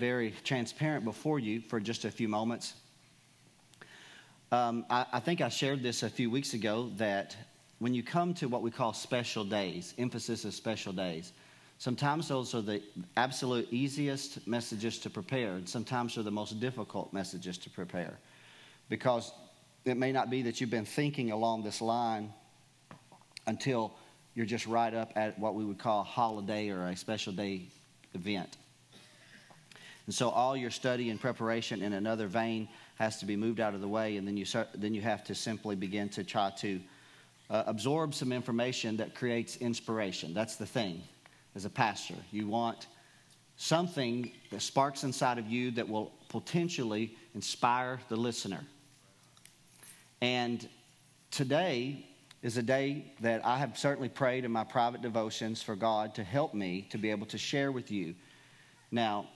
very transparent before you for just a few moments. Um, I, I think I shared this a few weeks ago that when you come to what we call special days, emphasis of special days, sometimes those are the absolute easiest messages to prepare, and sometimes they're the most difficult messages to prepare. Because it may not be that you've been thinking along this line until you're just right up at what we would call a holiday or a special day event. And so all your study and preparation in another vein has to be moved out of the way, and then you, start, then you have to simply begin to try to uh, absorb some information that creates inspiration. That's the thing as a pastor. You want something that sparks inside of you that will potentially inspire the listener. And today is a day that I have certainly prayed in my private devotions for God to help me to be able to share with you. Now,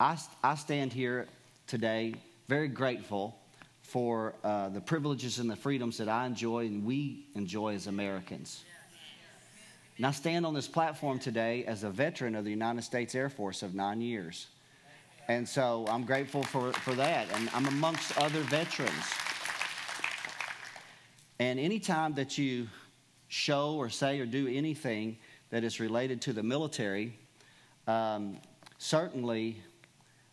I, I stand here today very grateful for uh, the privileges and the freedoms that I enjoy and we enjoy as Americans. And I stand on this platform today as a veteran of the United States Air Force of nine years. And so I'm grateful for, for that. And I'm amongst other veterans. And anytime that you show or say or do anything that is related to the military, um, certainly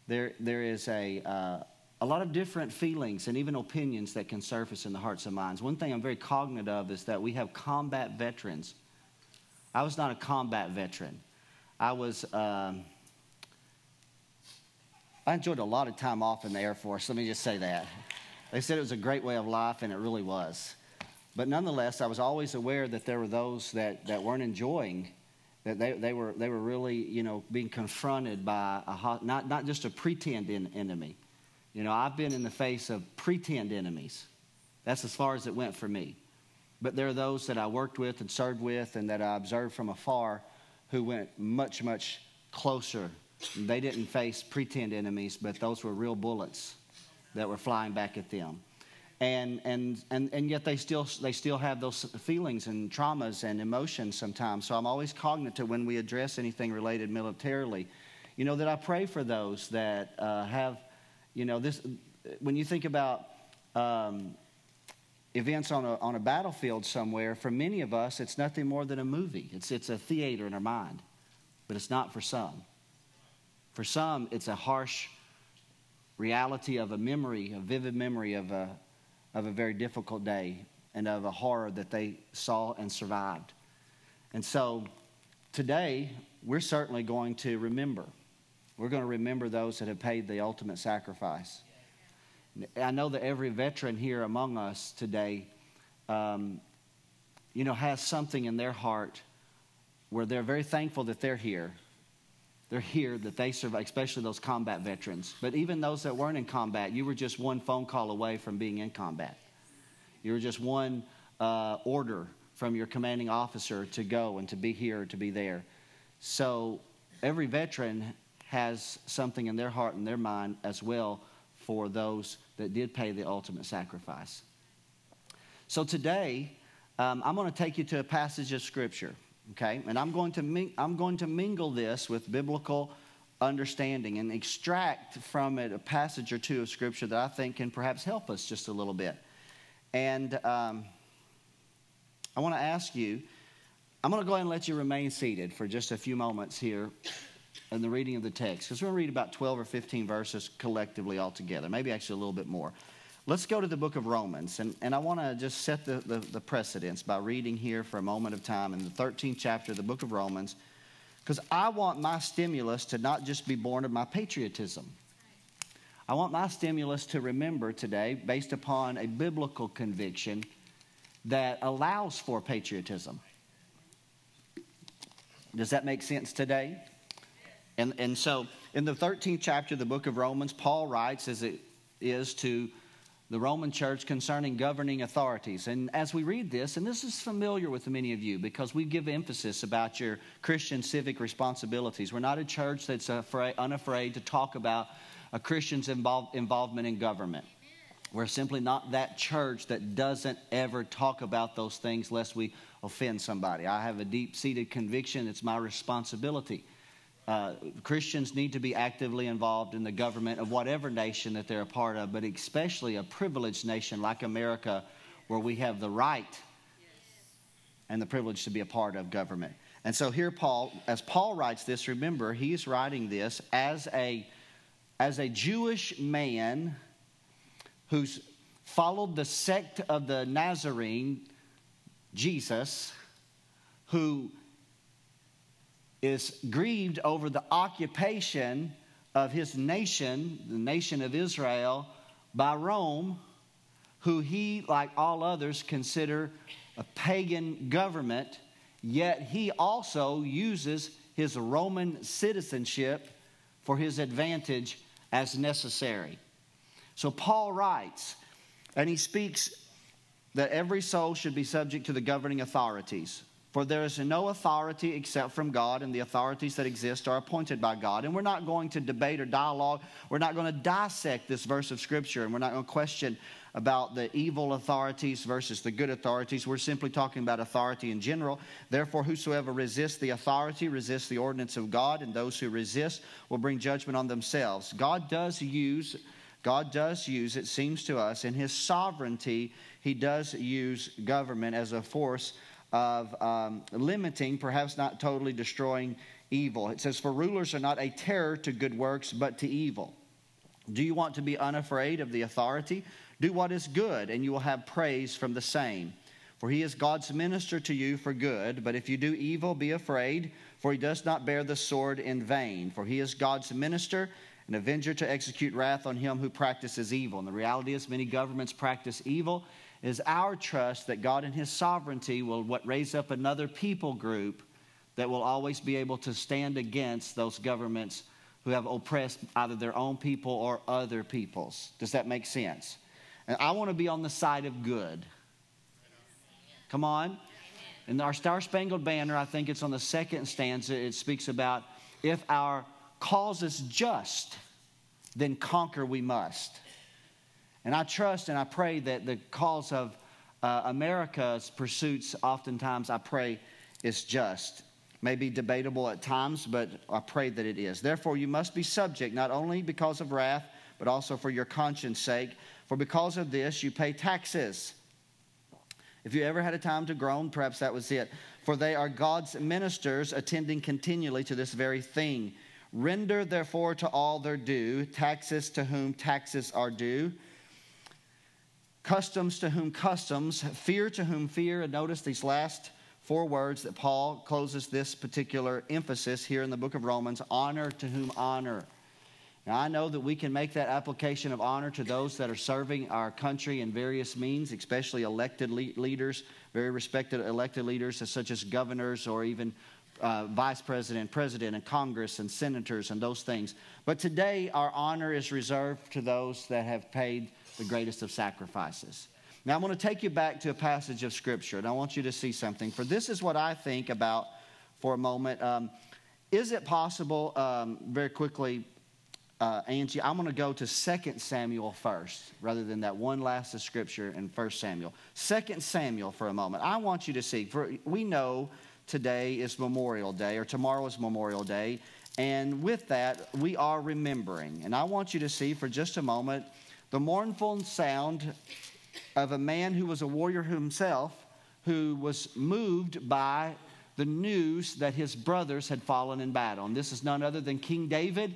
there, there is a, uh, a lot of different feelings and even opinions that can surface in the hearts and minds. One thing I'm very cognizant of is that we have combat veterans. I was not a combat veteran. I was. Um, I enjoyed a lot of time off in the Air Force. Let me just say that. They said it was a great way of life, and it really was. But nonetheless, I was always aware that there were those that, that weren't enjoying, that they, they, were, they were really, you know, being confronted by a, not, not just a pretend enemy. You know, I've been in the face of pretend enemies. That's as far as it went for me. But there are those that I worked with and served with and that I observed from afar who went much, much closer. They didn't face pretend enemies, but those were real bullets that were flying back at them and, and, and, and yet they still, they still have those feelings and traumas and emotions sometimes. So I'm always cognizant when we address anything related militarily, you know, that I pray for those that uh, have, you know, this, when you think about um, events on a, on a battlefield somewhere, for many of us, it's nothing more than a movie. It's, it's a theater in our mind, but it's not for some. For some, it's a harsh reality of a memory, a vivid memory of a, of a very difficult day and of a horror that they saw and survived. And so today, we're certainly going to remember. We're going to remember those that have paid the ultimate sacrifice. I know that every veteran here among us today, um, you know, has something in their heart where they're very thankful that they're here. They're here, that they survive, especially those combat veterans. But even those that weren't in combat, you were just one phone call away from being in combat. You were just one uh, order from your commanding officer to go and to be here, to be there. So every veteran has something in their heart and their mind as well for those that did pay the ultimate sacrifice. So today, um, I'm going to take you to a passage of Scripture okay? And I'm going to, I'm going to mingle this with biblical understanding and extract from it a passage or two of Scripture that I think can perhaps help us just a little bit. And um, I want to ask you, I'm going to go ahead and let you remain seated for just a few moments here in the reading of the text, because we're going to read about 12 or 15 verses collectively altogether, maybe actually a little bit more. Let's go to the book of Romans. And, and I want to just set the, the, the, precedence by reading here for a moment of time in the 13th chapter of the book of Romans, because I want my stimulus to not just be born of my patriotism. I want my stimulus to remember today, based upon a biblical conviction that allows for patriotism. Does that make sense today? And, and so, in the 13th chapter of the book of Romans, Paul writes, as it is to the Roman church concerning governing authorities. And as we read this, and this is familiar with many of you because we give emphasis about your Christian civic responsibilities. We're not a church that's afraid, unafraid to talk about a Christian's involve, involvement in government. We're simply not that church that doesn't ever talk about those things lest we offend somebody. I have a deep seated conviction it's my responsibility uh, Christians need to be actively involved in the government of whatever nation that they're a part of, but especially a privileged nation like America, where we have the right and the privilege to be a part of government. And so here, Paul, as Paul writes this, remember, he's writing this as a, as a Jewish man who's followed the sect of the Nazarene, Jesus, who is grieved over the occupation of his nation, the nation of Israel, by Rome, who he, like all others, consider a pagan government, yet he also uses his Roman citizenship for his advantage as necessary. So Paul writes, and he speaks that every soul should be subject to the governing authorities. For there is no authority except from God, and the authorities that exist are appointed by God. And we're not going to debate or dialogue. We're not going to dissect this verse of Scripture, and we're not going to question about the evil authorities versus the good authorities. We're simply talking about authority in general. Therefore, whosoever resists the authority resists the ordinance of God, and those who resist will bring judgment on themselves. God does use God does use, it seems to us, in his sovereignty, he does use government as a force of um, limiting, perhaps not totally destroying evil. It says, For rulers are not a terror to good works, but to evil. Do you want to be unafraid of the authority? Do what is good, and you will have praise from the same. For he is God's minister to you for good. But if you do evil, be afraid, for he does not bear the sword in vain. For he is God's minister, an avenger to execute wrath on him who practices evil. And the reality is, many governments practice evil. Is our trust that God in his sovereignty will what raise up another people group that will always be able to stand against those governments who have oppressed either their own people or other peoples. Does that make sense? And I want to be on the side of good. Come on. In our Star Spangled Banner, I think it's on the second stanza, it speaks about if our cause is just, then conquer we must. And I trust and I pray that the cause of uh, America's pursuits, oftentimes, I pray, is just. May be debatable at times, but I pray that it is. Therefore, you must be subject, not only because of wrath, but also for your conscience sake for because of this you pay taxes. If you ever had a time to groan, perhaps that was it. For they are God's ministers attending continually to this very thing. Render therefore to all their due, taxes to whom taxes are due, customs to whom customs, fear to whom fear. And notice these last four words that Paul closes this particular emphasis here in the book of Romans honor to whom honor. Now, I know that we can make that application of honor to those that are serving our country in various means, especially elected le- leaders, very respected elected leaders, such as governors or even uh, vice president, president, and Congress and senators and those things. But today, our honor is reserved to those that have paid the greatest of sacrifices. Now, I'm going to take you back to a passage of Scripture, and I want you to see something. For this is what I think about for a moment. Um, is it possible, um, very quickly, uh, Angie, I'm going to go to 2 Samuel first, rather than that one last of scripture in 1 Samuel. 2 Samuel for a moment. I want you to see, for we know today is Memorial Day, or tomorrow is Memorial Day, and with that, we are remembering. And I want you to see for just a moment the mournful sound of a man who was a warrior himself, who was moved by the news that his brothers had fallen in battle. And this is none other than King David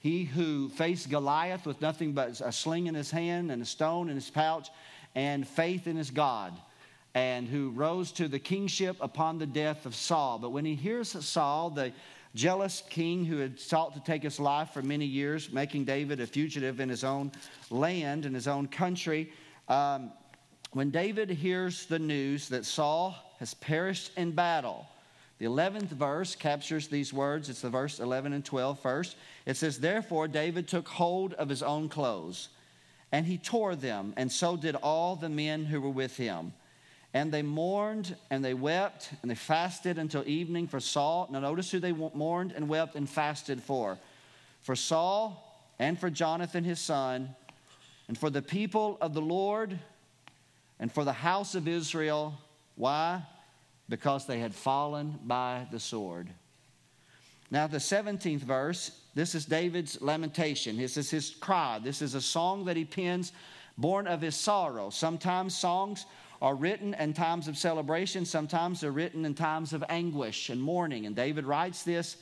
he who faced Goliath with nothing but a sling in his hand and a stone in his pouch and faith in his God, and who rose to the kingship upon the death of Saul. But when he hears Saul, the jealous king who had sought to take his life for many years, making David a fugitive in his own land, in his own country, um, when David hears the news that Saul has perished in battle, the 11th verse captures these words. It's the verse 11 and 12 first. It says, Therefore, David took hold of his own clothes, and he tore them, and so did all the men who were with him. And they mourned and they wept and they fasted until evening for Saul. Now, notice who they mourned and wept and fasted for for Saul and for Jonathan his son, and for the people of the Lord, and for the house of Israel. Why? because they had fallen by the sword. Now, the 17th verse, this is David's lamentation. This is his cry. This is a song that he pens born of his sorrow. Sometimes songs are written in times of celebration, sometimes they're written in times of anguish and mourning. And David writes this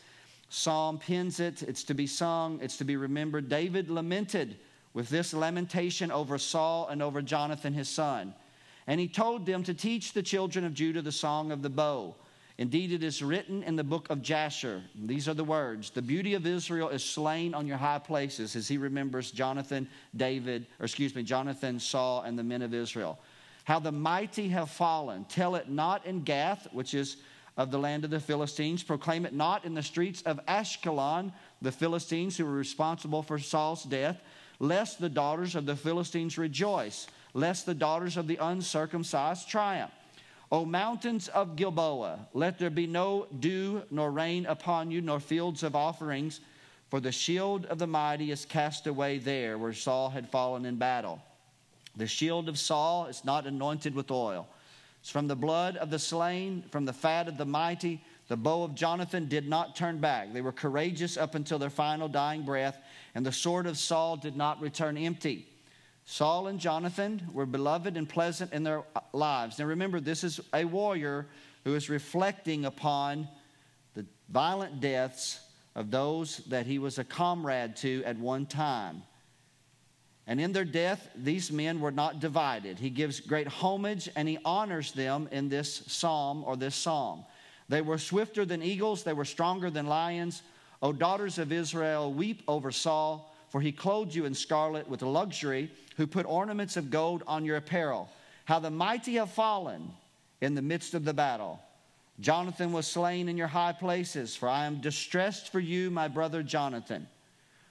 psalm, pins it, it's to be sung, it's to be remembered. David lamented with this lamentation over Saul and over Jonathan his son. And he told them to teach the children of Judah the song of the bow. Indeed, it is written in the book of Jasher. These are the words The beauty of Israel is slain on your high places, as he remembers Jonathan, David, or excuse me, Jonathan, Saul, and the men of Israel. How the mighty have fallen. Tell it not in Gath, which is of the land of the Philistines. Proclaim it not in the streets of Ashkelon, the Philistines who were responsible for Saul's death, lest the daughters of the Philistines rejoice, lest the daughters of the uncircumcised triumph. O mountains of Gilboa, let there be no dew nor rain upon you, nor fields of offerings, for the shield of the mighty is cast away there where Saul had fallen in battle. The shield of Saul is not anointed with oil. It's from the blood of the slain, from the fat of the mighty. The bow of Jonathan did not turn back. They were courageous up until their final dying breath, and the sword of Saul did not return empty. Saul and Jonathan were beloved and pleasant in their lives. Now remember, this is a warrior who is reflecting upon the violent deaths of those that he was a comrade to at one time. And in their death, these men were not divided. He gives great homage and he honors them in this psalm or this psalm. They were swifter than eagles, they were stronger than lions. O daughters of Israel, weep over Saul, for he clothed you in scarlet with luxury, who put ornaments of gold on your apparel. How the mighty have fallen in the midst of the battle. Jonathan was slain in your high places, for I am distressed for you, my brother Jonathan.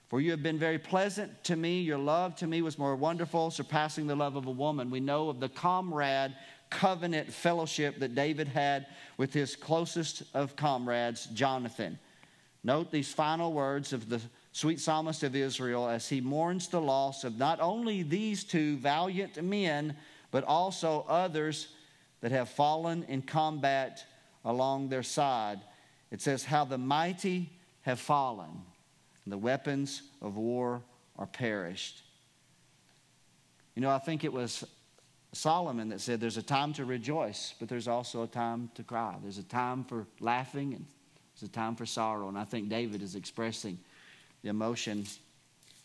For you have been very pleasant to me. Your love to me was more wonderful, surpassing the love of a woman. We know of the comrade covenant fellowship that David had with his closest of comrades, Jonathan. Note these final words of the sweet psalmist of Israel as he mourns the loss of not only these two valiant men, but also others that have fallen in combat along their side. It says, How the mighty have fallen the weapons of war are perished. You know, I think it was Solomon that said there's a time to rejoice, but there's also a time to cry. There's a time for laughing and there's a time for sorrow. And I think David is expressing the emotion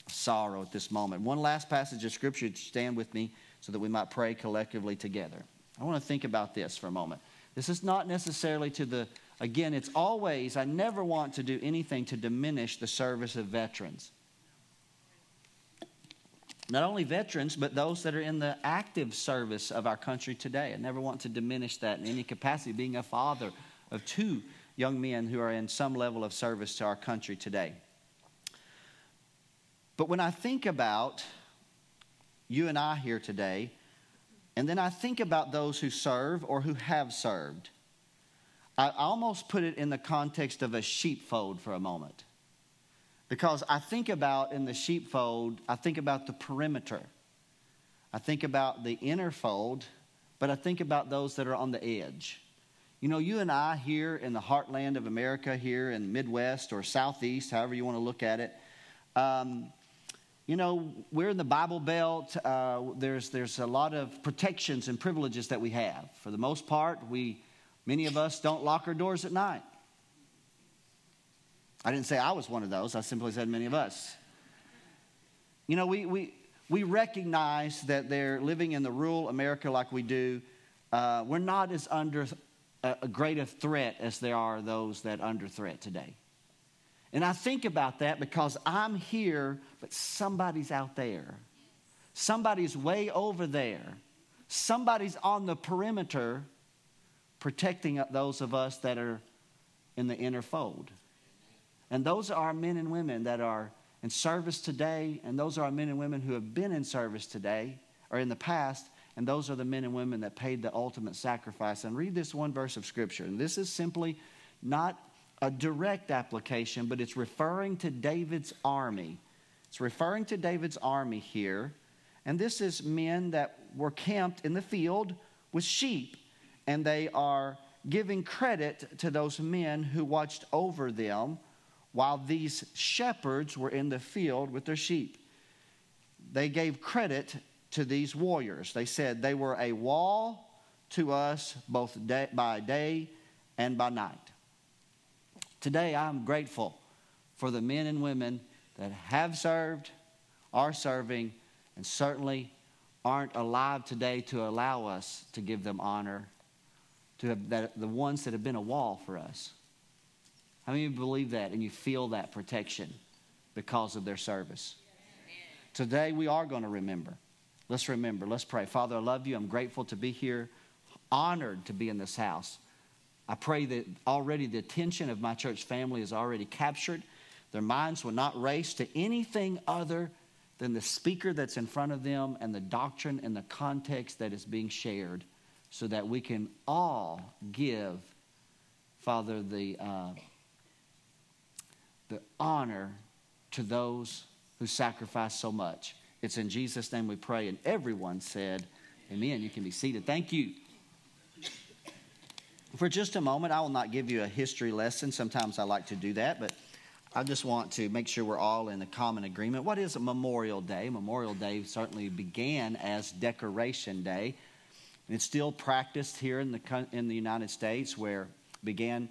of sorrow at this moment. One last passage of scripture stand with me so that we might pray collectively together. I want to think about this for a moment. This is not necessarily to the Again, it's always, I never want to do anything to diminish the service of veterans. Not only veterans, but those that are in the active service of our country today. I never want to diminish that in any capacity, being a father of two young men who are in some level of service to our country today. But when I think about you and I here today, and then I think about those who serve or who have served, I almost put it in the context of a sheepfold for a moment. Because I think about in the sheepfold, I think about the perimeter. I think about the inner fold, but I think about those that are on the edge. You know, you and I here in the heartland of America, here in Midwest or Southeast, however you want to look at it, um, you know, we're in the Bible Belt. Uh, there's, there's a lot of protections and privileges that we have. For the most part, we Many of us don't lock our doors at night. I didn't say I was one of those, I simply said many of us. You know, we, we, we recognize that they're living in the rural America like we do. Uh, we're not as under a, a great threat as there are those that under threat today. And I think about that because I'm here, but somebody's out there. Somebody's way over there. Somebody's on the perimeter protecting those of us that are in the inner fold. And those are our men and women that are in service today, and those are our men and women who have been in service today or in the past, and those are the men and women that paid the ultimate sacrifice. And read this one verse of Scripture. And this is simply not a direct application, but it's referring to David's army. It's referring to David's army here. And this is men that were camped in the field with sheep and they are giving credit to those men who watched over them while these shepherds were in the field with their sheep. They gave credit to these warriors. They said they were a wall to us both day, by day and by night. Today, I'm grateful for the men and women that have served, are serving, and certainly aren't alive today to allow us to give them honor, to have that, the ones that have been a wall for us. How many of you believe that and you feel that protection because of their service? Today, we are going to remember. Let's remember. Let's pray. Father, I love you. I'm grateful to be here, honored to be in this house. I pray that already the attention of my church family is already captured. Their minds will not race to anything other than the speaker that's in front of them and the doctrine and the context that is being shared so that we can all give, Father, the, uh, the honor to those who sacrifice so much. It's in Jesus' name we pray. And everyone said, Amen. You can be seated. Thank you. For just a moment, I will not give you a history lesson. Sometimes I like to do that, but I just want to make sure we're all in a common agreement. What is Memorial Day? Memorial Day certainly began as Decoration Day. It's still practiced here in the, in the United States, where began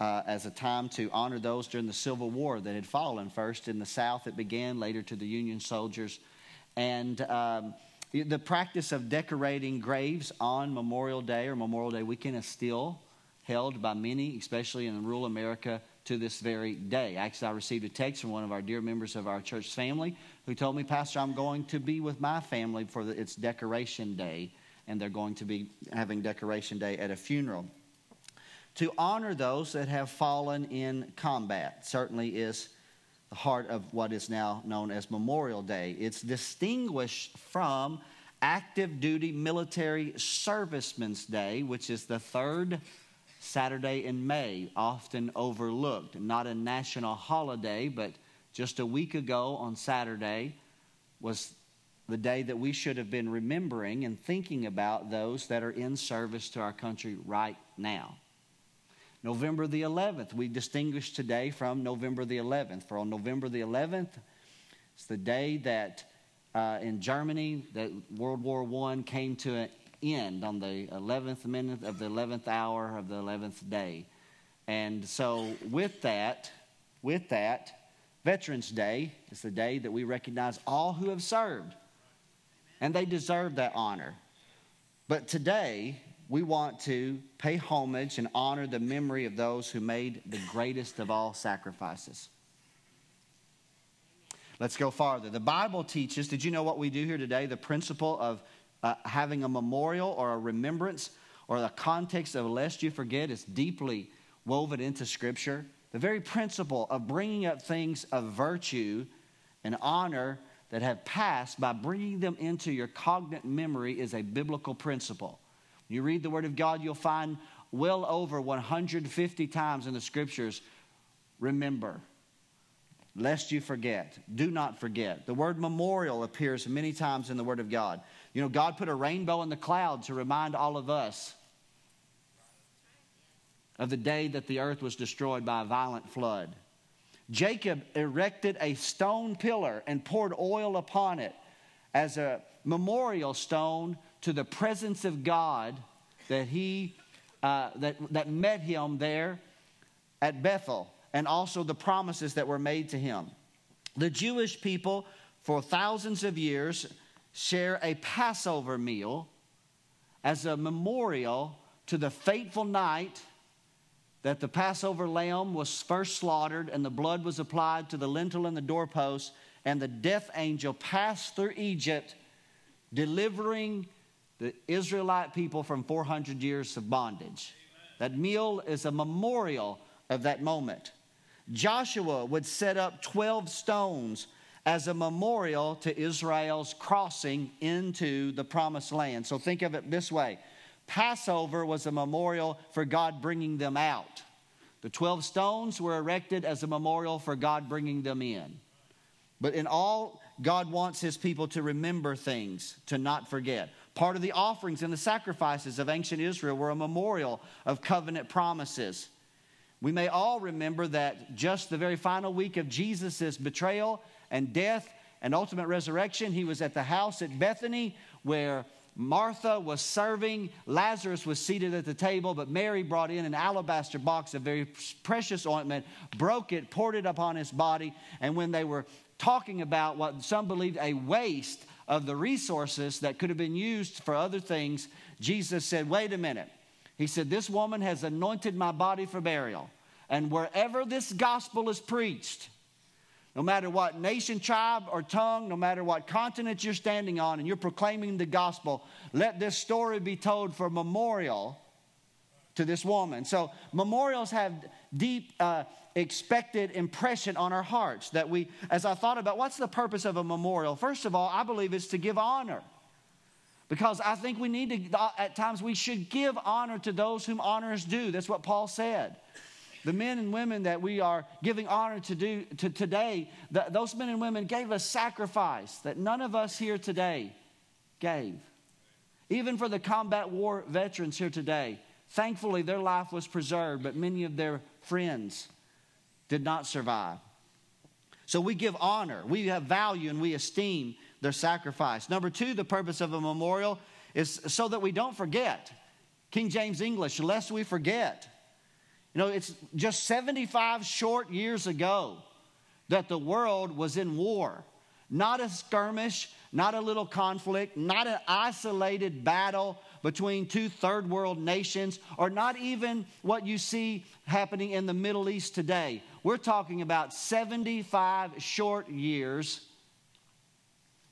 uh, as a time to honor those during the Civil War that had fallen. First in the South, it began, later to the Union soldiers. And um, the practice of decorating graves on Memorial Day or Memorial Day weekend is still held by many, especially in rural America, to this very day. Actually, I received a text from one of our dear members of our church family who told me, Pastor, I'm going to be with my family for the, its decoration day, and they're going to be having decoration day at a funeral. To honor those that have fallen in combat certainly is the heart of what is now known as Memorial Day. It's distinguished from active duty military servicemen's day, which is the third Saturday in May, often overlooked. Not a national holiday, but just a week ago on Saturday was the day that we should have been remembering and thinking about those that are in service to our country right now. November the 11th, we distinguish today from November the 11th. For on November the 11th, it's the day that uh, in Germany that World War I came to an end on the 11th minute of the 11th hour of the 11th day. And so, with that, with that, Veterans Day is the day that we recognize all who have served. And they deserve that honor. But today, we want to pay homage and honor the memory of those who made the greatest of all sacrifices. Let's go farther. The Bible teaches, did you know what we do here today? The principle of uh, having a memorial or a remembrance or the context of lest you forget is deeply woven into Scripture. The very principle of bringing up things of virtue and honor that have passed by bringing them into your cognate memory is a biblical principle. When you read the Word of God, you'll find well over 150 times in the Scriptures remember, lest you forget. Do not forget. The word memorial appears many times in the Word of God. You know, God put a rainbow in the cloud to remind all of us of the day that the earth was destroyed by a violent flood. Jacob erected a stone pillar and poured oil upon it as a memorial stone to the presence of God that he uh, that, that met him there at Bethel and also the promises that were made to him. The Jewish people for thousands of years share a Passover meal as a memorial to the fateful night that the Passover lamb was first slaughtered and the blood was applied to the lintel and the doorpost, and the death angel passed through Egypt, delivering the Israelite people from 400 years of bondage. That meal is a memorial of that moment. Joshua would set up 12 stones as a memorial to Israel's crossing into the promised land. So think of it this way Passover was a memorial for God bringing them out. The 12 stones were erected as a memorial for God bringing them in. But in all, God wants his people to remember things, to not forget. Part of the offerings and the sacrifices of ancient Israel were a memorial of covenant promises. We may all remember that just the very final week of Jesus' betrayal and death and ultimate resurrection, he was at the house at Bethany where Martha was serving, Lazarus was seated at the table, but Mary brought in an alabaster box of very precious ointment, broke it, poured it upon his body, and when they were talking about what some believed a waste of the resources that could have been used for other things, Jesus said, Wait a minute. He said, This woman has anointed my body for burial. And wherever this gospel is preached, no matter what nation, tribe, or tongue, no matter what continent you're standing on and you're proclaiming the gospel, let this story be told for memorial to this woman. So, memorials have deep, uh, expected impression on our hearts that we, as I thought about what's the purpose of a memorial, first of all, I believe it's to give honor. Because I think we need to, at times, we should give honor to those whom honor is due. That's what Paul said. The men and women that we are giving honor to do to today, the, those men and women gave a sacrifice that none of us here today gave. Even for the combat war veterans here today, thankfully their life was preserved, but many of their friends did not survive. So we give honor, we have value, and we esteem their sacrifice. Number two, the purpose of a memorial is so that we don't forget. King James English, lest we forget. You know, it's just 75 short years ago that the world was in war. Not a skirmish, not a little conflict, not an isolated battle between two third world nations, or not even what you see happening in the Middle East today. We're talking about 75 short years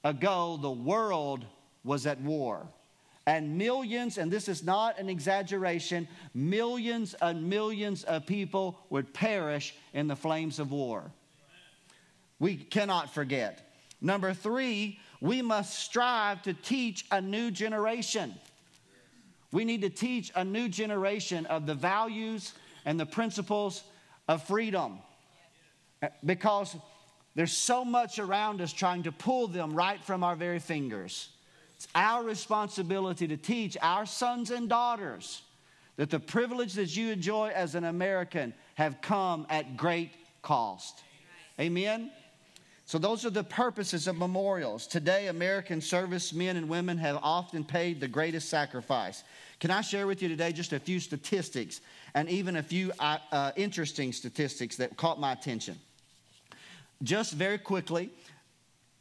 ago, the world was at war and millions, and this is not an exaggeration, millions and millions of people would perish in the flames of war. We cannot forget. Number three, we must strive to teach a new generation. We need to teach a new generation of the values and the principles of freedom because there's so much around us trying to pull them right from our very fingers. It's our responsibility to teach our sons and daughters that the privilege that you enjoy as an American have come at great cost. Amen? So, those are the purposes of memorials. Today, American servicemen and women have often paid the greatest sacrifice. Can I share with you today just a few statistics and even a few uh, uh interesting statistics that caught my attention? Just very quickly,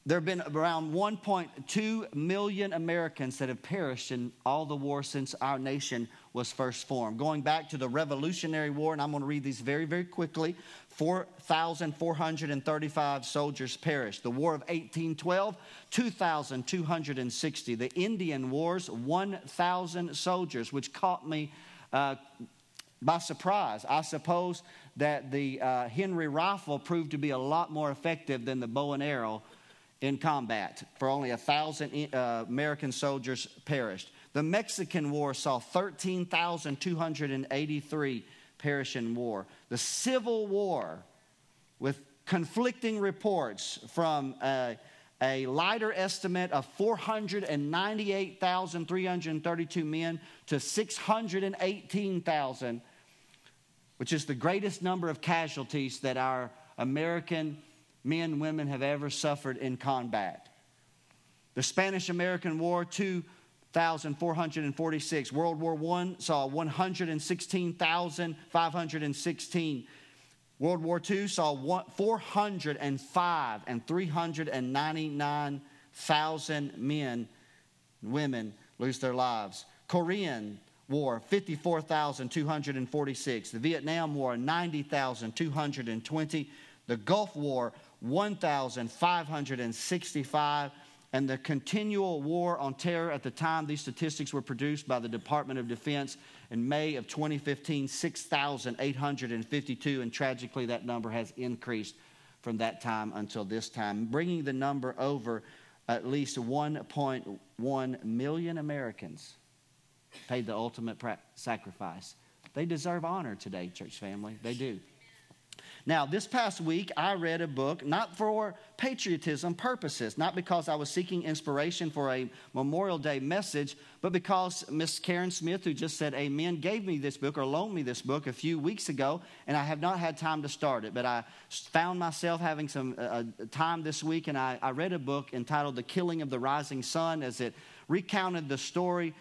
there have been around 1.2 million Americans that have perished in all the wars since our nation was first formed. Going back to the Revolutionary War, and I'm going to read these very, very quickly 4,435 soldiers perished. The War of 1812, 2,260. The Indian Wars, 1,000 soldiers, which caught me. Uh, by surprise. I suppose that the uh, Henry rifle proved to be a lot more effective than the bow and arrow in combat, for only a thousand uh, American soldiers perished. The Mexican War saw 13,283 perish in war. The Civil War, with conflicting reports from a, a lighter estimate of 498,332 men to 618,000, which is the greatest number of casualties that our American men women have ever suffered in combat. The Spanish American War, 2,446. World War I saw 116,516. World War II saw 405 and 399,000 men and women lose their lives. Korean War, 54,246. The Vietnam War, 90,220. The Gulf War, 1,565. And the continual war on terror at the time these statistics were produced by the Department of Defense in May of 2015, 6,852. And tragically, that number has increased from that time until this time, bringing the number over at least 1.1 million Americans paid the ultimate sacrifice. They deserve honor today, church family. They do. Now, this past week, I read a book not for patriotism purposes, not because I was seeking inspiration for a Memorial Day message, but because Miss Karen Smith, who just said amen, gave me this book or loaned me this book a few weeks ago, and I have not had time to start it. But I found myself having some uh, time this week, and I, I read a book entitled The Killing of the Rising Sun as it recounted the story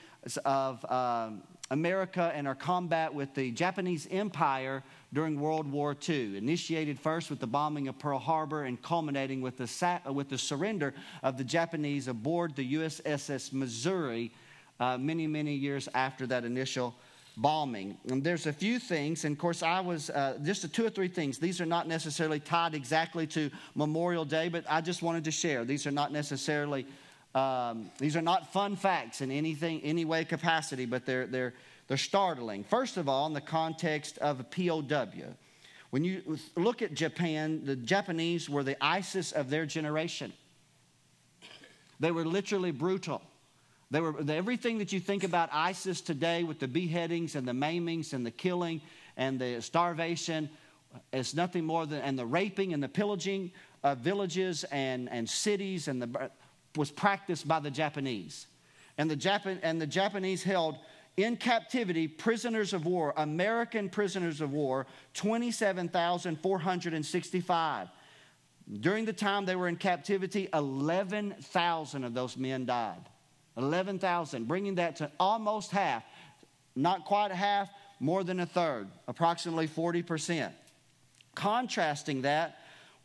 of. Um, America and our combat with the Japanese Empire during World War II, initiated first with the bombing of Pearl Harbor and culminating with the, sa- with the surrender of the Japanese aboard the USS Missouri uh, many, many years after that initial bombing. And there's a few things, and of course, I was uh, just two or three things. These are not necessarily tied exactly to Memorial Day, but I just wanted to share. These are not necessarily um, these are not fun facts in anything, any way, capacity, but they're, they're, they're startling. First of all, in the context of a POW. When you look at Japan, the Japanese were the ISIS of their generation. They were literally brutal. They were everything that you think about ISIS today with the beheadings and the maimings and the killing and the starvation is nothing more than and the raping and the pillaging of villages and, and cities and the was practiced by the Japanese. And the, Japan, and the Japanese held in captivity prisoners of war, American prisoners of war, 27,465. During the time they were in captivity, 11,000 of those men died. 11,000, bringing that to almost half, not quite half, more than a third, approximately 40%. Contrasting that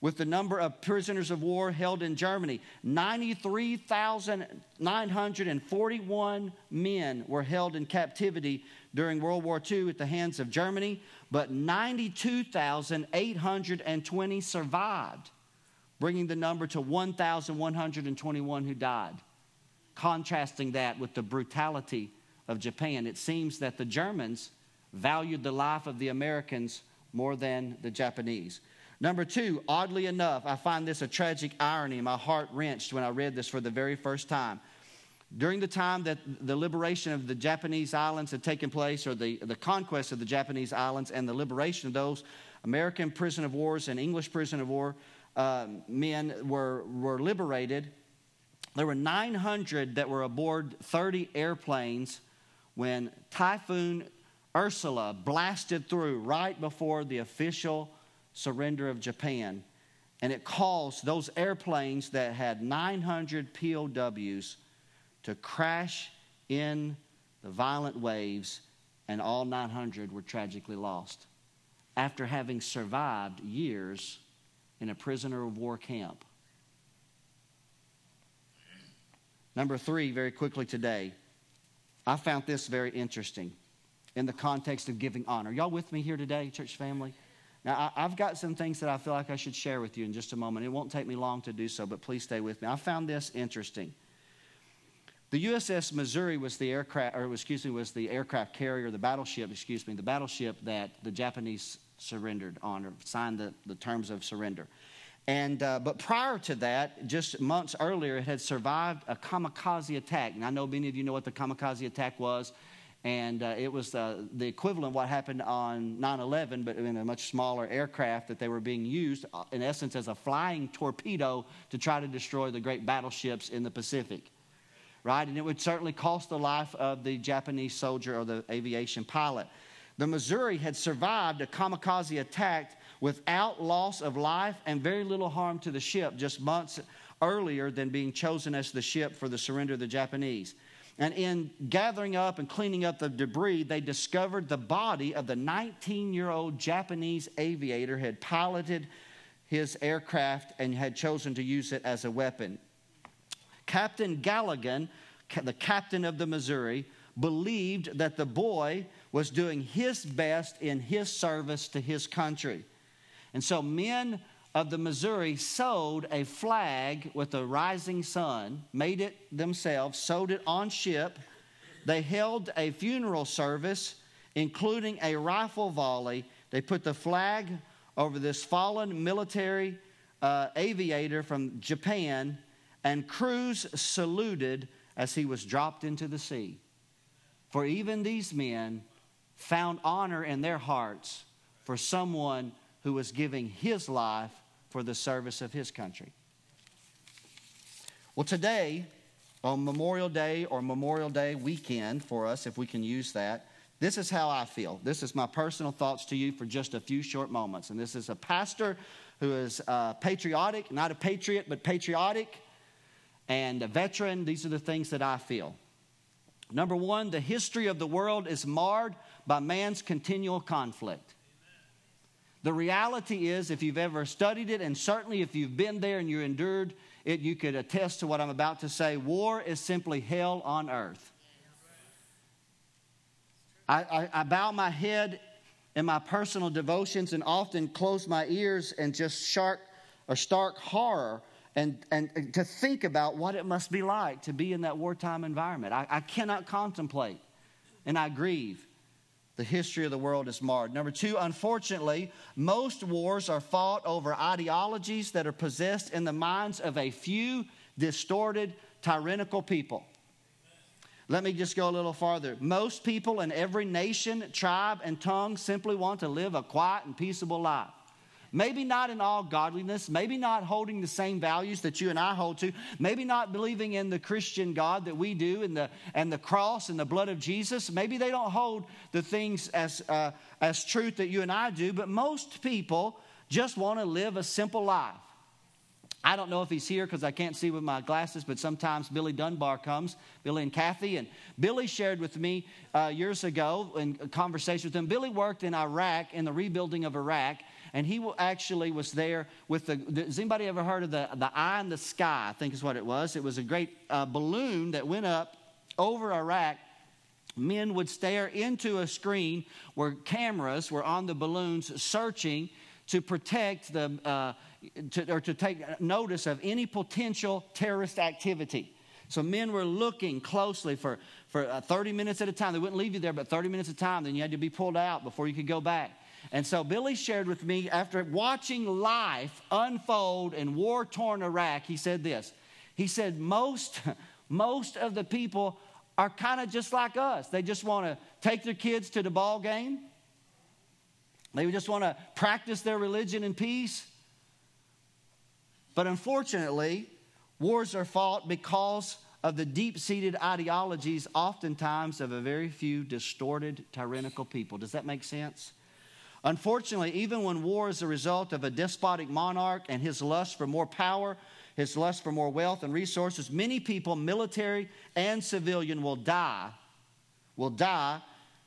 with the number of prisoners of war held in Germany. 93,941 men were held in captivity during World War II at the hands of Germany, but 92,820 survived, bringing the number to 1,121 who died. Contrasting that with the brutality of Japan, it seems that the Germans valued the life of the Americans more than the Japanese. Number two, oddly enough, I find this a tragic irony. My heart wrenched when I read this for the very first time. During the time that the liberation of the Japanese islands had taken place, or the, the conquest of the Japanese islands and the liberation of those American prison of wars and English prison of war uh, men were, were liberated, there were 900 that were aboard 30 airplanes when Typhoon Ursula blasted through right before the official surrender of Japan. And it caused those airplanes that had 900 POWs to crash in the violent waves, and all 900 were tragically lost after having survived years in a prisoner of war camp. Number three, very quickly today, I found this very interesting in the context of giving honor. Y'all with me here today, church family? Now, I, have got some things that I feel like I should share with you in just a moment. It won't take me long to do so, but please stay with me. I found this interesting. The USS Missouri was the aircraft, or excuse me, was the aircraft carrier, the battleship, excuse me, the battleship that the Japanese surrendered on or signed the, the terms of surrender. And, uh, but prior to that, just months earlier, it had survived a kamikaze attack. And I know many of you know what the kamikaze attack was and uh, it was uh, the equivalent of what happened on 9-11 but in a much smaller aircraft that they were being used uh, in essence as a flying torpedo to try to destroy the great battleships in the pacific right? And it would certainly cost the life of the japanese soldier or the aviation pilot. The missouri had survived a kamikaze attack without loss of life and very little harm to the ship just months earlier than being chosen as the ship for the surrender of the japanese and in gathering up and cleaning up the debris, they discovered the body of the 19 year old Japanese aviator had piloted his aircraft and had chosen to use it as a weapon. Captain Callaghan, the captain of the Missouri, believed that the boy was doing his best in his service to his country. And so men of the Missouri sewed a flag with a rising sun, made it themselves, sewed it on ship. They held a funeral service, including a rifle volley. They put the flag over this fallen military uh, aviator from Japan, and crews saluted as he was dropped into the sea. For even these men found honor in their hearts for someone who was giving his life for the service of his country. Well, today, on Memorial Day or Memorial Day weekend for us, if we can use that, this is how I feel. This is my personal thoughts to you for just a few short moments. And this is a pastor who is uh, patriotic, not a patriot, but patriotic, and a veteran. These are the things that I feel. Number one, the history of the world is marred by man's continual conflict. The reality is, if you've ever studied it, and certainly if you've been there and you endured it, you could attest to what I'm about to say. War is simply hell on earth. I, I, I bow my head in my personal devotions and often close my ears and just shark or stark horror and, and, and, to think about what it must be like to be in that wartime environment. I, I cannot contemplate and I grieve. The history of the world is marred. Number two, unfortunately, most wars are fought over ideologies that are possessed in the minds of a few distorted, tyrannical people. Let me just go a little farther. Most people in every nation, tribe, and tongue simply want to live a quiet and peaceable life. Maybe not in all godliness, maybe not holding the same values that you and I hold to, maybe not believing in the Christian God that we do and the, and the cross and the blood of Jesus. Maybe they don't hold the things as, uh, as truth that you and I do, but most people just want to live a simple life. I don't know if he's here because I can't see with my glasses, but sometimes Billy Dunbar comes, Billy and Kathy. And Billy shared with me uh, years ago in a conversation with him. Billy worked in Iraq, in the rebuilding of Iraq, and he actually was there with the. Has anybody ever heard of the, the Eye in the Sky? I think is what it was. It was a great uh, balloon that went up over Iraq. Men would stare into a screen where cameras were on the balloons searching to protect the, uh, to, or to take notice of any potential terrorist activity. So men were looking closely for, for uh, 30 minutes at a time. They wouldn't leave you there, but 30 minutes at a time. Then you had to be pulled out before you could go back. And so Billy shared with me after watching life unfold in war torn Iraq, he said this. He said, Most, most of the people are kind of just like us. They just want to take their kids to the ball game. They just want to practice their religion in peace. But unfortunately, wars are fought because of the deep seated ideologies, oftentimes, of a very few distorted, tyrannical people. Does that make sense? Unfortunately, even when war is a result of a despotic monarch and his lust for more power, his lust for more wealth and resources, many people, military and civilian, will die, will die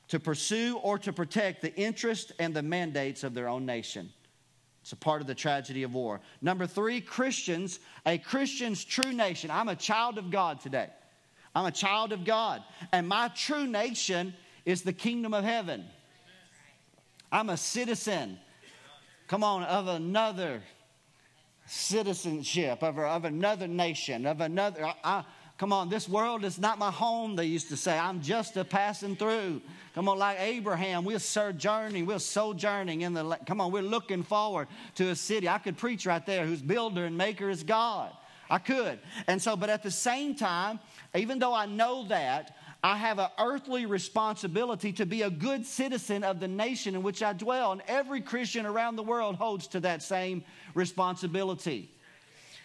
to pursue or to protect the interests and the mandates of their own nation. It's a part of the tragedy of war. Number three, Christians, a Christian's true nation. I'm a child of God today. I'm a child of God. And my true nation is the kingdom of heaven. I'm a citizen, come on, of another citizenship, of, of another nation, of another. I, come on, this world is not my home, they used to say. I'm just a passing through. Come on, like Abraham, we're sojourning, we're sojourning in the, come on, we're looking forward to a city. I could preach right there whose builder and maker is God. I could. And so, but at the same time, even though I know that, I have an earthly responsibility to be a good citizen of the nation in which I dwell. And every Christian around the world holds to that same responsibility.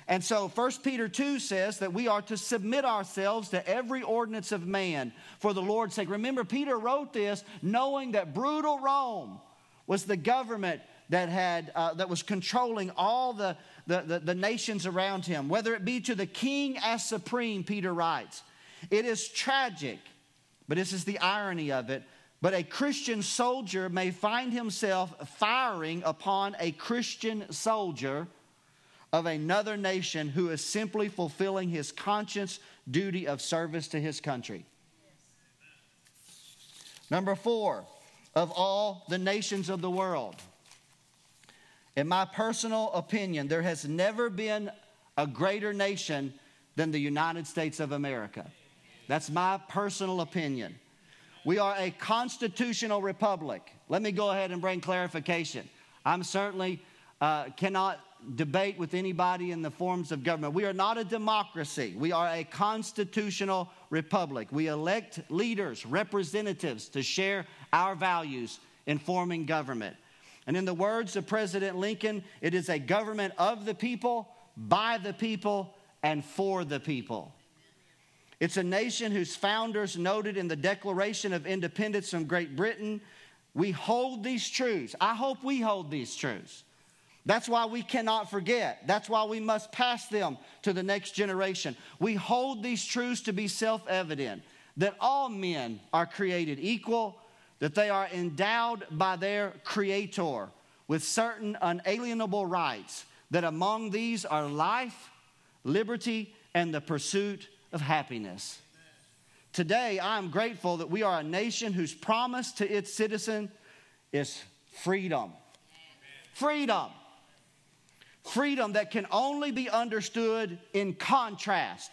And so 1 Peter 2 says that we are to submit ourselves to every ordinance of man for the Lord's sake. Remember, Peter wrote this knowing that brutal Rome was the government that, had, uh, that was controlling all the, the, the, the nations around him, whether it be to the king as supreme, Peter writes. It is tragic but this is the irony of it. But a Christian soldier may find himself firing upon a Christian soldier of another nation who is simply fulfilling his conscience duty of service to his country. Number four, of all the nations of the world, in my personal opinion, there has never been a greater nation than the United States of America. That's my personal opinion. We are a constitutional republic. Let me go ahead and bring clarification. I'm certainly uh, cannot debate with anybody in the forms of government. We are not a democracy. We are a constitutional republic. We elect leaders, representatives to share our values in forming government. And in the words of President Lincoln, it is a government of the people, by the people, and for the people. It's a nation whose founders noted in the Declaration of Independence from Great Britain, we hold these truths. I hope we hold these truths. That's why we cannot forget. That's why we must pass them to the next generation. We hold these truths to be self evident that all men are created equal, that they are endowed by their Creator with certain unalienable rights, that among these are life, liberty, and the pursuit of happiness. Today, I am grateful that we are a nation whose promise to its citizen is freedom. Freedom. Freedom that can only be understood in contrast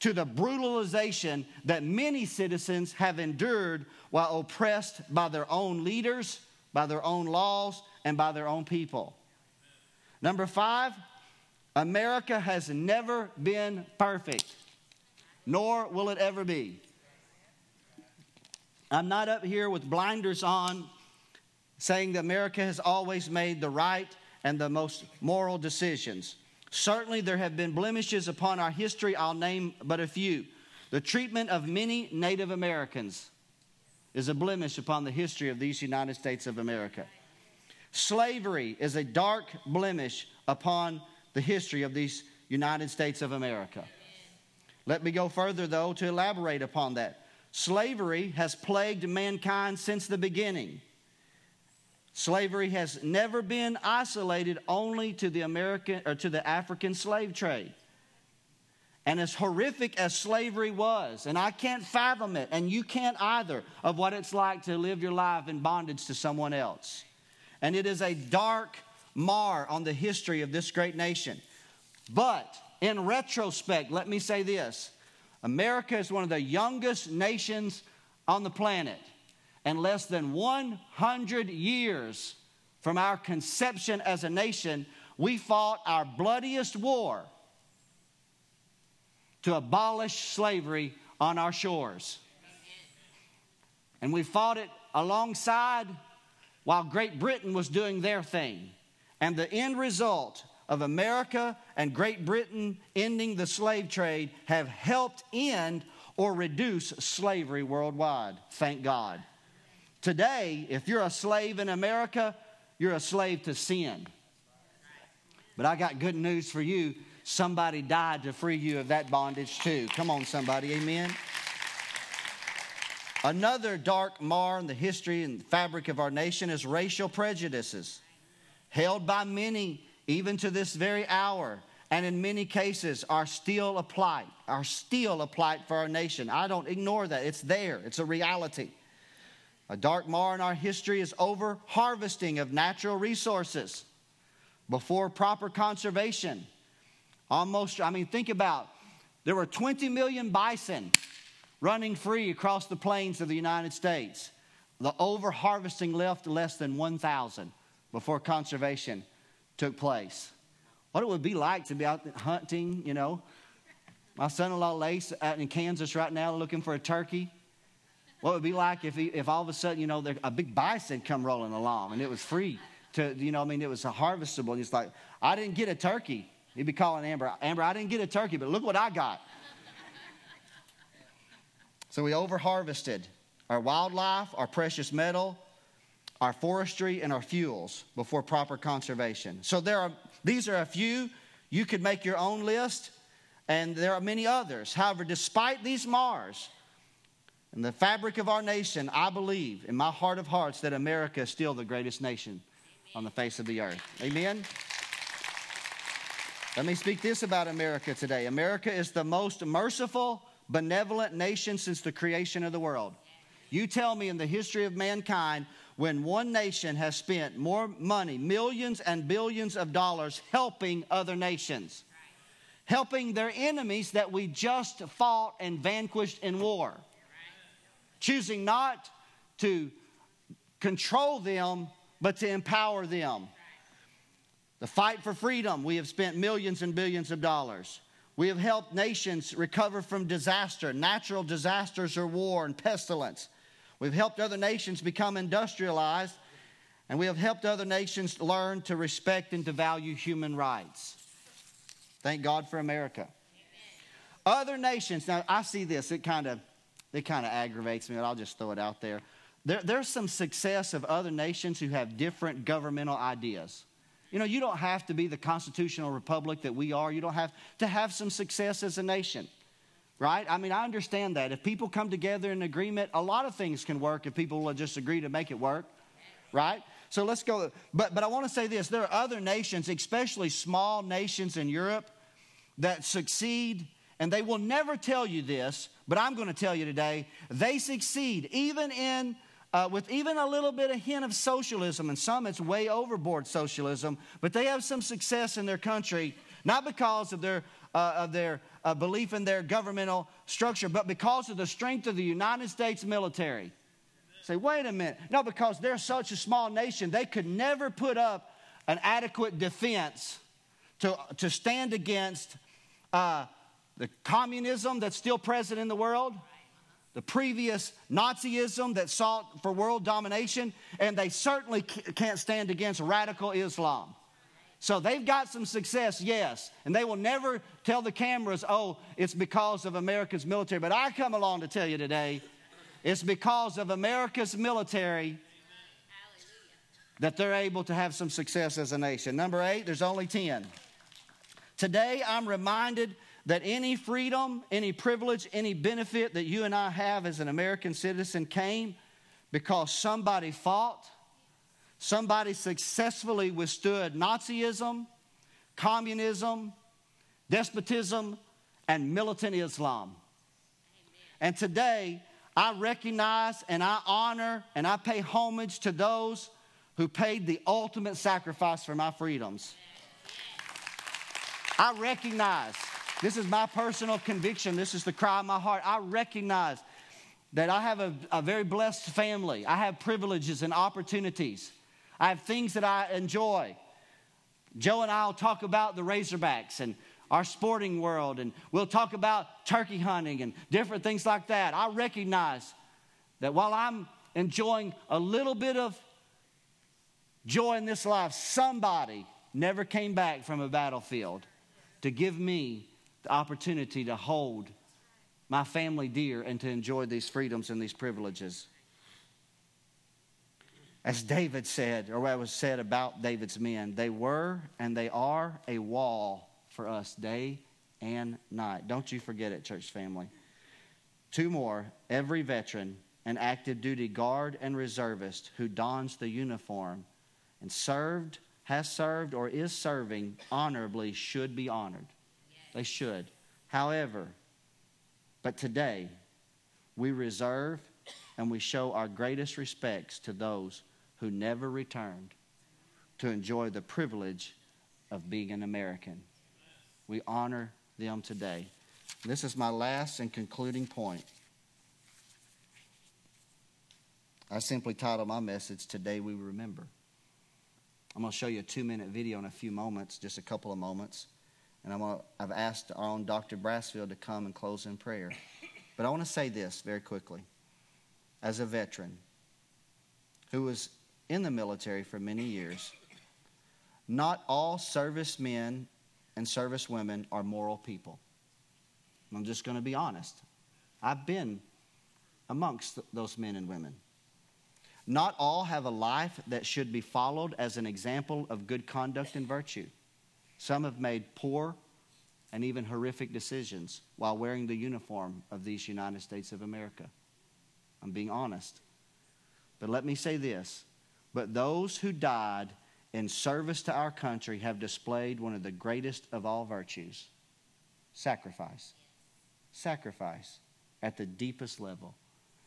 to the brutalization that many citizens have endured while oppressed by their own leaders, by their own laws, and by their own people. Number five, America has never been perfect nor will it ever be. I'm not up here with blinders on saying that America has always made the right and the most moral decisions. Certainly, there have been blemishes upon our history. I'll name but a few. The treatment of many Native Americans is a blemish upon the history of these United States of America. Slavery is a dark blemish upon the history of these United States of America. Let me go further, though, to elaborate upon that. Slavery has plagued mankind since the beginning. Slavery has never been isolated only to the American or to the African slave trade. And as horrific as slavery was, and I can't fathom it, and you can't either, of what it's like to live your life in bondage to someone else. And it is a dark mar on the history of this great nation. But in retrospect, let me say this America is one of the youngest nations on the planet. And less than 100 years from our conception as a nation, we fought our bloodiest war to abolish slavery on our shores. And we fought it alongside while Great Britain was doing their thing. And the end result of America and Great Britain ending the slave trade have helped end or reduce slavery worldwide. Thank God. Today, if you're a slave in America, you're a slave to sin. But I got good news for you. Somebody died to free you of that bondage too. Come on, somebody. Amen. Another dark mar in the history and fabric of our nation is racial prejudices, held by many even to this very hour, and in many cases are still a plight, are still a plight for our nation. I don't ignore that. It's there, it's a reality. A dark mar in our history is over harvesting of natural resources before proper conservation. Almost, I mean, think about there were 20 million bison running free across the plains of the United States. The over harvesting left less than 1,000 before conservation took place. What it would be like to be out hunting, you know. My son in law Lace out in Kansas right now looking for a turkey. What would be like if, he, if all of a sudden, you know, there, a big bison come rolling along and it was free to, you know, I mean, it was harvestable. He's like, I didn't get a turkey. He'd be calling Amber, Amber, I didn't get a turkey, but look what I got. so we over harvested our wildlife, our precious metal, our forestry, and our fuels before proper conservation. So there are these are a few. You could make your own list, and there are many others. However, despite these mars, and the fabric of our nation, I believe in my heart of hearts that America is still the greatest nation on the face of the earth. Amen. Let me speak this about America today. America is the most merciful, benevolent nation since the creation of the world. You tell me in the history of mankind when one nation has spent more money, millions and billions of dollars, helping other nations, helping their enemies that we just fought and vanquished in war, choosing not to control them, but to empower them. The fight for freedom, we have spent millions and billions of dollars. We have helped nations recover from disaster, natural disasters or war and pestilence. We've helped other nations become industrialized. And we have helped other nations learn to respect and to value human rights. Thank God for America. Other nations, now I see this, it kind of it kind of aggravates me, but I'll just throw it out there. there. There's some success of other nations who have different governmental ideas. You know, you don't have to be the constitutional republic that we are. You don't have to have some success as a nation, right? I mean, I understand that. If people come together in agreement, a lot of things can work if people will just agree to make it work, right? So let's go. But, but I want to say this there are other nations, especially small nations in Europe, that succeed, and they will never tell you this, but I'm going to tell you today they succeed even in. Uh, with even a little bit of hint of socialism, and some it's way overboard socialism, but they have some success in their country, not because of their, uh, of their uh, belief in their governmental structure, but because of the strength of the United States military. Say, wait a minute. No, because they're such a small nation, they could never put up an adequate defense to, to stand against uh, the communism that's still present in the world, the previous Nazism that sought for world domination, and they certainly can't stand against radical Islam. So they've got some success, yes, and they will never tell the cameras, oh, it's because of America's military. But I come along to tell you today it's because of America's military that they're able to have some success as a nation. Number eight, there's only 10. Today, I'm reminded that any freedom, any privilege, any benefit that you and I have as an American citizen came because somebody fought, somebody successfully withstood Nazism, communism, despotism, and militant Islam. And today, I recognize and I honor and I pay homage to those who paid the ultimate sacrifice for my freedoms. I recognize, this is my personal conviction, this is the cry of my heart. I recognize that I have a, a very blessed family. I have privileges and opportunities. I have things that I enjoy. Joe and I will talk about the Razorbacks and our sporting world, and we'll talk about turkey hunting and different things like that. I recognize that while I'm enjoying a little bit of joy in this life, somebody never came back from a battlefield to give me the opportunity to hold my family dear and to enjoy these freedoms and these privileges. As David said, or what was said about David's men, they were and they are a wall for us day and night. Don't you forget it, church family. Two more every veteran and active duty guard and reservist who dons the uniform and served, has served, or is serving honorably should be honored. They should. However, but today, we reserve and we show our greatest respects to those who never returned to enjoy the privilege of being an American. We honor them today. This is my last and concluding point. I simply titled my message, Today We Remember. I'm going to show you a two minute video in a few moments, just a couple of moments. And I'm to, I've asked our own Dr. Brassfield to come and close in prayer. But I want to say this very quickly. As a veteran who was in the military for many years, not all servicemen and service women are moral people. I'm just going to be honest. I've been amongst those men and women. Not all have a life that should be followed as an example of good conduct and virtue. Some have made poor and even horrific decisions while wearing the uniform of these United States of America. I'm being honest. But let me say this but those who died in service to our country have displayed one of the greatest of all virtues sacrifice. Sacrifice at the deepest level.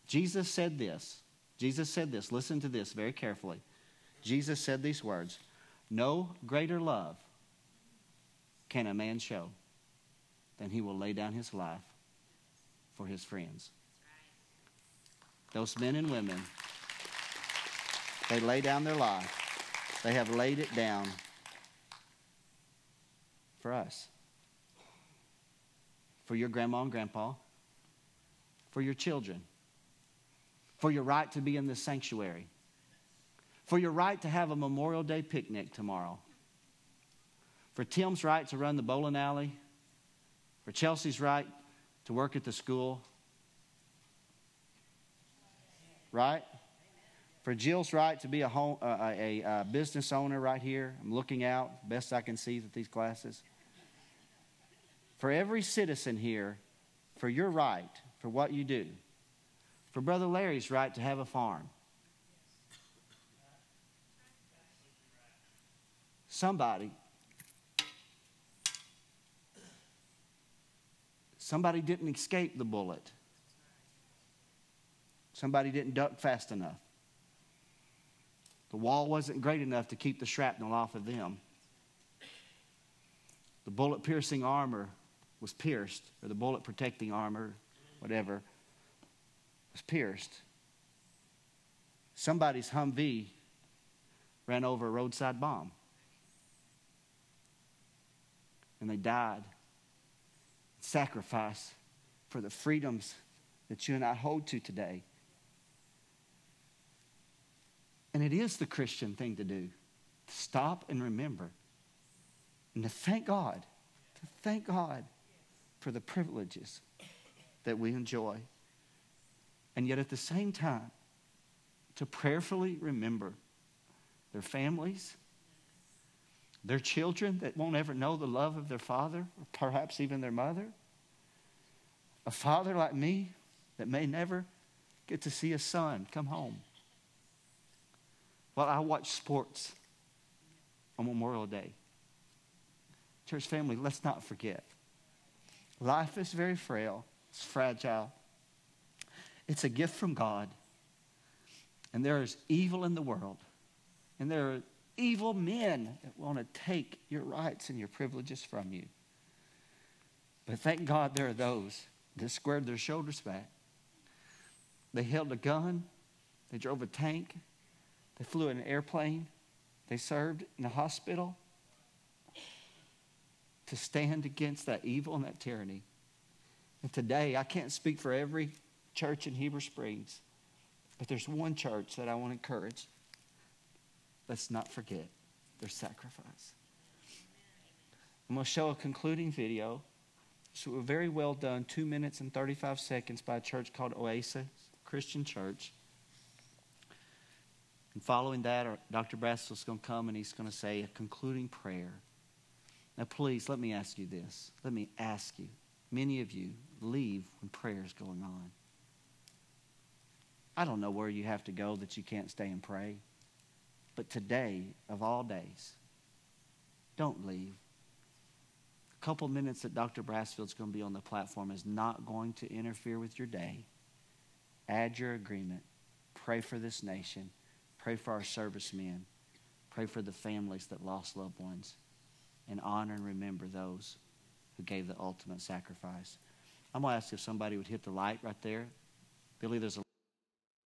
Jesus said this. Jesus said this. Listen to this very carefully. Jesus said these words No greater love can a man show than he will lay down his life for his friends. Those men and women, they lay down their life they have laid it down for us, for your grandma and grandpa, for your children, for your right to be in this sanctuary, For your right to have a Memorial Day picnic tomorrow. For Tim's right to run the bowling alley. For Chelsea's right to work at the school. Right? For Jill's right to be a, home, uh, a, a business owner right here. I'm looking out, best I can see with these glasses. For every citizen here, for your right, for what you do. For Brother Larry's right to have a farm. Somebody Somebody didn't escape the bullet. Somebody didn't duck fast enough. The wall wasn't great enough to keep the shrapnel off of them. The bullet piercing armor was pierced, or the bullet protecting armor, whatever, was pierced. Somebody's Humvee ran over a roadside bomb. And they died sacrifice for the freedoms that you and I hold to today. And it is the Christian thing to do to stop and remember and to thank God, to thank God for the privileges that we enjoy. And yet at the same time, to prayerfully remember their families their children that won't ever know the love of their father, or perhaps even their mother. A father like me that may never get to see a son come home. While I watch sports on Memorial Day. Church family, let's not forget. Life is very frail, it's fragile. It's a gift from God. And there is evil in the world. And there are evil men that want to take your rights and your privileges from you. But thank God there are those that squared their shoulders back. They held a gun, they drove a tank, they flew in an airplane, they served in a hospital to stand against that evil and that tyranny. And today, I can't speak for every church in Heber Springs, but there's one church that I want to encourage let's not forget their sacrifice. I'm going to show a concluding video. So, a very well done, two minutes and 35 seconds by a church called Oasis Christian Church. And following that, Dr. Brassfield's going to come and he's going to say a concluding prayer. Now, please, let me ask you this. Let me ask you. Many of you leave when prayer is going on. I don't know where you have to go that you can't stay and pray. But today, of all days, don't leave. A couple minutes that Dr. Brassfield's going to be on the platform is not going to interfere with your day. Add your agreement. Pray for this nation. Pray for our servicemen. Pray for the families that lost loved ones. And honor and remember those who gave the ultimate sacrifice. I'm going to ask if somebody would hit the light right there. Billy, there's a